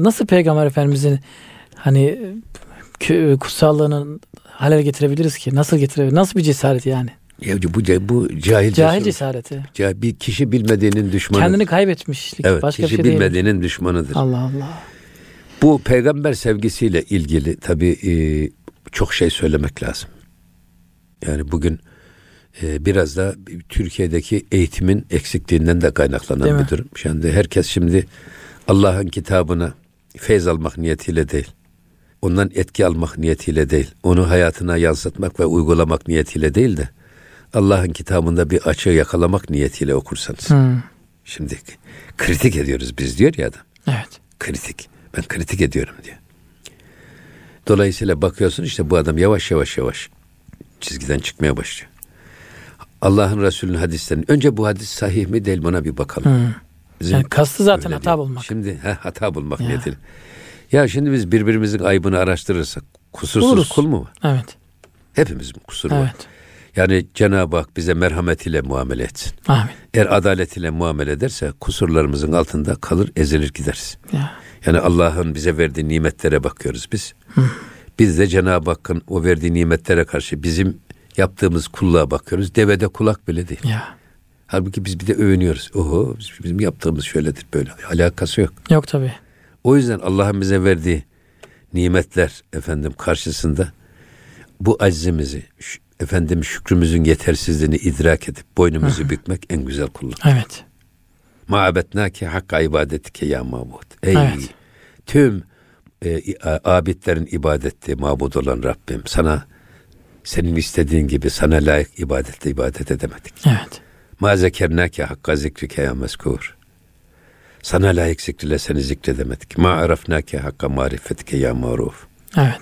nasıl peygamber efendimizin hani kutsallığını hale getirebiliriz ki? Nasıl getirebiliriz? Nasıl bir cesaret yani? Ya bu bu cahil Cahil cesareti. Ca- bir kişi bilmediğinin düşmanı. Kendini kaybetmişlik. evet, Başka bir kişi şey değil. bilmediğinin düşmanıdır. Allah Allah. Bu peygamber sevgisiyle ilgili tabii e, çok şey söylemek lazım. Yani bugün e, biraz da Türkiye'deki eğitimin eksikliğinden de Değil kaynaklanan mi? bir durum. Şimdi herkes şimdi Allah'ın kitabına feyz almak niyetiyle değil, ondan etki almak niyetiyle değil, onu hayatına yansıtmak ve uygulamak niyetiyle değil de Allah'ın kitabında bir açığı yakalamak niyetiyle okursanız. Hmm, Şimdi kritik ediyoruz biz diyor ya adam. Evet. Kritik. Ben kritik ediyorum diyor. Dolayısıyla bakıyorsun işte bu adam yavaş yavaş yavaş çizgiden çıkmaya başlıyor. Allah'ın Resulü'nün hadislerini önce bu hadis sahih mi değil mi ona bir bakalım. Hmm. Bizim Yani kastı zaten hata değil. bulmak. Şimdi he, hata bulmak Ya. niyetiyle. Ya şimdi biz birbirimizin aybını araştırırsak kusursuz Buluruz. kul mu var? Evet. Hepimizin kusuru var. Yani Cenab-ı Hak bize merhametiyle muamele etsin. Amin. Eğer adaletiyle muamele ederse kusurlarımızın altında kalır ezilir gideriz. Ya. Yani Allah'ın bize verdiği nimetlere bakıyoruz biz. Biz de Cenab-ı Hakk'ın o verdiği nimetlere karşı bizim yaptığımız kulluğa bakıyoruz. Devede kulak bile değil. Ya. Halbuki biz bir de övünüyoruz. Oho bizim yaptığımız şöyledir böyle. Alakası yok. Yok tabii. O yüzden Allah'ın bize verdiği nimetler efendim karşısında bu aczimizi efendim şükrümüzün yetersizliğini idrak edip boynumuzu bükmek en güzel kulluk. Evet. Ma'abetnake hakka ibadetike ya mabud. Ey Evet. tüm e, abidlerin ibadeti mabud olan Rabbim sana senin istediğin gibi sana layık ibadetle ibadet edemedik. Evet. Ma zekernake hakka zikrike ya meskur. Sana layık zikriyle seni zikredemedik. Ma arafnake hakka marifetike ya maruf. Evet.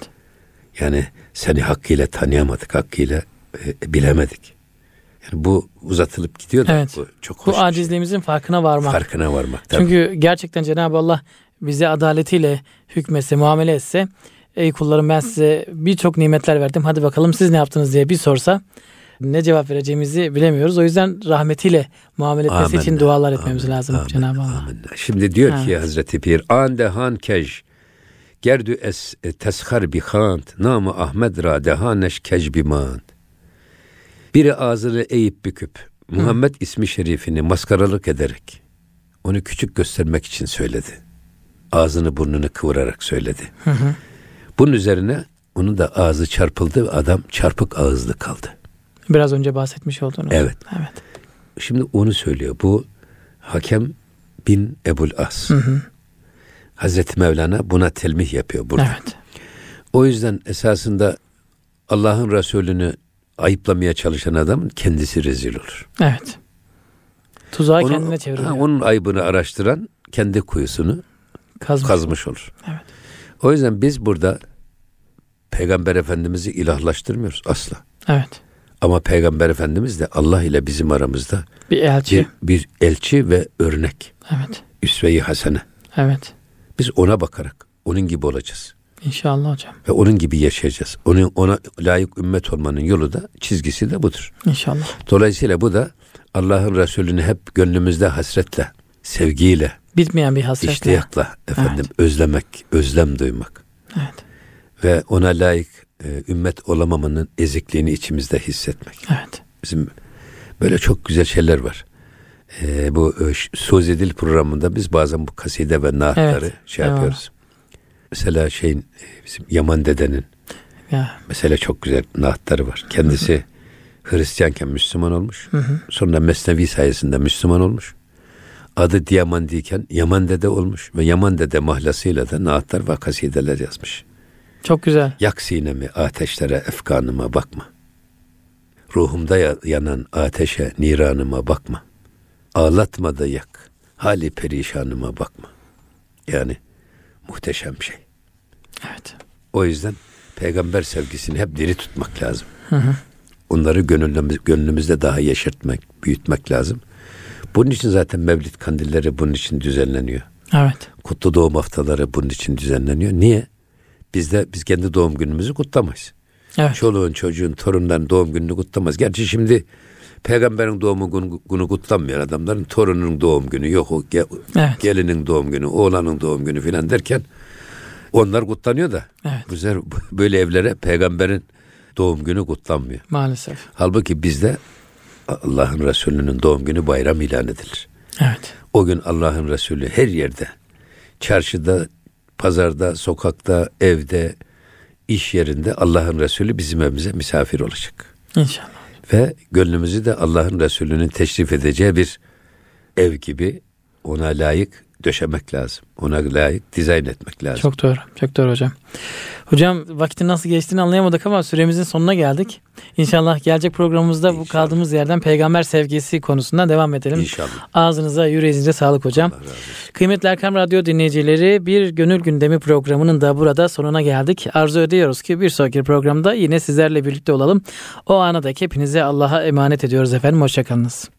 Yani seni hakkıyla tanıyamadık, hakkıyla e, bilemedik. Yani bu uzatılıp gidiyor da Evet. bu çok hoş. Bu şey. acizliğimizin farkına varmak. farkına varmak. tabii. Çünkü gerçekten Cenab-ı Allah bize adaletiyle hükmetse, muamele etse, ey kullarım ben size birçok nimetler verdim. Hadi bakalım siz ne yaptınız diye bir sorsa ne cevap vereceğimizi bilemiyoruz. O yüzden rahmetiyle muamele etmesi için Amenna, dualar etmemiz amenna, lazım amenna, Cenab-ı Allah. amenna. Şimdi diyor ki Evet. Hazreti Pir ande han kej gerdü es e, teshar bi khant namı Ahmed ra dehaneş kej bi mand. Biri ağzını eğip büküp Muhammed ismi şerifini maskaralık ederek onu küçük göstermek için söyledi. Ağzını burnunu kıvırarak söyledi. Bunun üzerine onun da ağzı çarpıldı ve adam çarpık ağızlı kaldı. Biraz önce bahsetmiş olduğunuz. Evet. Evet. Şimdi onu söylüyor. Bu Hakem bin Ebul As. Hazreti Mevlana buna telmih yapıyor burada. Evet. O yüzden esasında Allah'ın Resulü'nü ayıplamaya çalışan adamın kendisi rezil olur. Evet. Tuzağı onun, kendine çeviriyor. Ha, onun aybını araştıran kendi kuyusunu kazmış, kazmış olur. Evet. O yüzden biz burada Peygamber Efendimiz'i ilahlaştırmıyoruz asla. Evet. Ama Peygamber Efendimiz de Allah ile bizim aramızda bir elçi, bir, bir elçi ve örnek. Evet. Üsve-i hasene. Evet. Biz ona bakarak onun gibi olacağız. İnşallah hocam. Ve onun gibi yaşayacağız. Onun ona layık ümmet olmanın yolu da çizgisi de budur. İnşallah. Dolayısıyla bu da Allah'ın Resulü'nü hep gönlümüzde hasretle, sevgiyle, bitmeyen bir hasretle, iştiyakla efendim evet. özlemek, özlem duymak. Evet. Ve ona layık e, ümmet olamamanın ezikliğini içimizde hissetmek. Evet. Bizim böyle çok güzel şeyler var. E, bu e, Suzedil programında biz bazen bu kaside ve naatları evet. şey evet. yapıyoruz. Mesela şeyin e, bizim Yaman dedenin ya. mesela çok güzel naatları var. Kendisi Hristiyanken Müslüman olmuş. Hı hı. Sonra Mesnevi sayesinde Müslüman olmuş. Adı Diyamandiyken Yaman Dede olmuş ve Yaman Dede mahlasıyla da naatlar ve kasideler yazmış. Çok güzel. Yak sinemi ateşlere efkanıma bakma. Ruhumda yanan ateşe niranıma bakma. Ağlatma da yak. Hali perişanıma bakma. Yani muhteşem şey. Evet. O yüzden peygamber sevgisini hep diri tutmak lazım. Hı hı. Onları gönlümüz, gönlümüzde daha yeşertmek, büyütmek lazım. Bunun için zaten Mevlid kandilleri bunun için düzenleniyor. Evet. Kutlu doğum haftaları bunun için düzenleniyor. Niye? Biz de biz kendi doğum günümüzü kutlamayız. Evet. Çoluğun, çocuğun, torunların doğum gününü kutlamaz. Gerçi şimdi peygamberin doğum günü, günü kutlanmayan adamların torunun doğum günü yok o ge, evet. gelinin doğum günü, oğlanın doğum günü filan derken onlar kutlanıyor da evet. sefer böyle evlere peygamberin doğum günü kutlanmıyor. Maalesef. Halbuki bizde Allah'ın Resulü'nün doğum günü bayram ilan edilir. Evet. O gün Allah'ın Resulü her yerde, çarşıda, pazarda, sokakta, evde, iş yerinde Allah'ın Resulü bizim evimize misafir olacak. İnşallah. Ve gönlümüzü de Allah'ın Resulü'nün teşrif edeceği bir ev gibi ona layık döşemek lazım. Ona layık dizayn etmek lazım. Çok doğru. Çok doğru hocam. Hocam vakitin nasıl geçtiğini anlayamadık ama süremizin sonuna geldik. İnşallah gelecek programımızda İnşallah. bu kaldığımız yerden peygamber sevgisi konusundan devam edelim. İnşallah. Ağzınıza yüreğinize sağlık hocam. Kıymetli Erkam Radyo dinleyicileri bir gönül gündemi programının da burada sonuna geldik. Arzu ediyoruz ki bir sonraki programda yine sizlerle birlikte olalım. O ana dek hepinize Allah'a emanet ediyoruz efendim. Hoşçakalınız.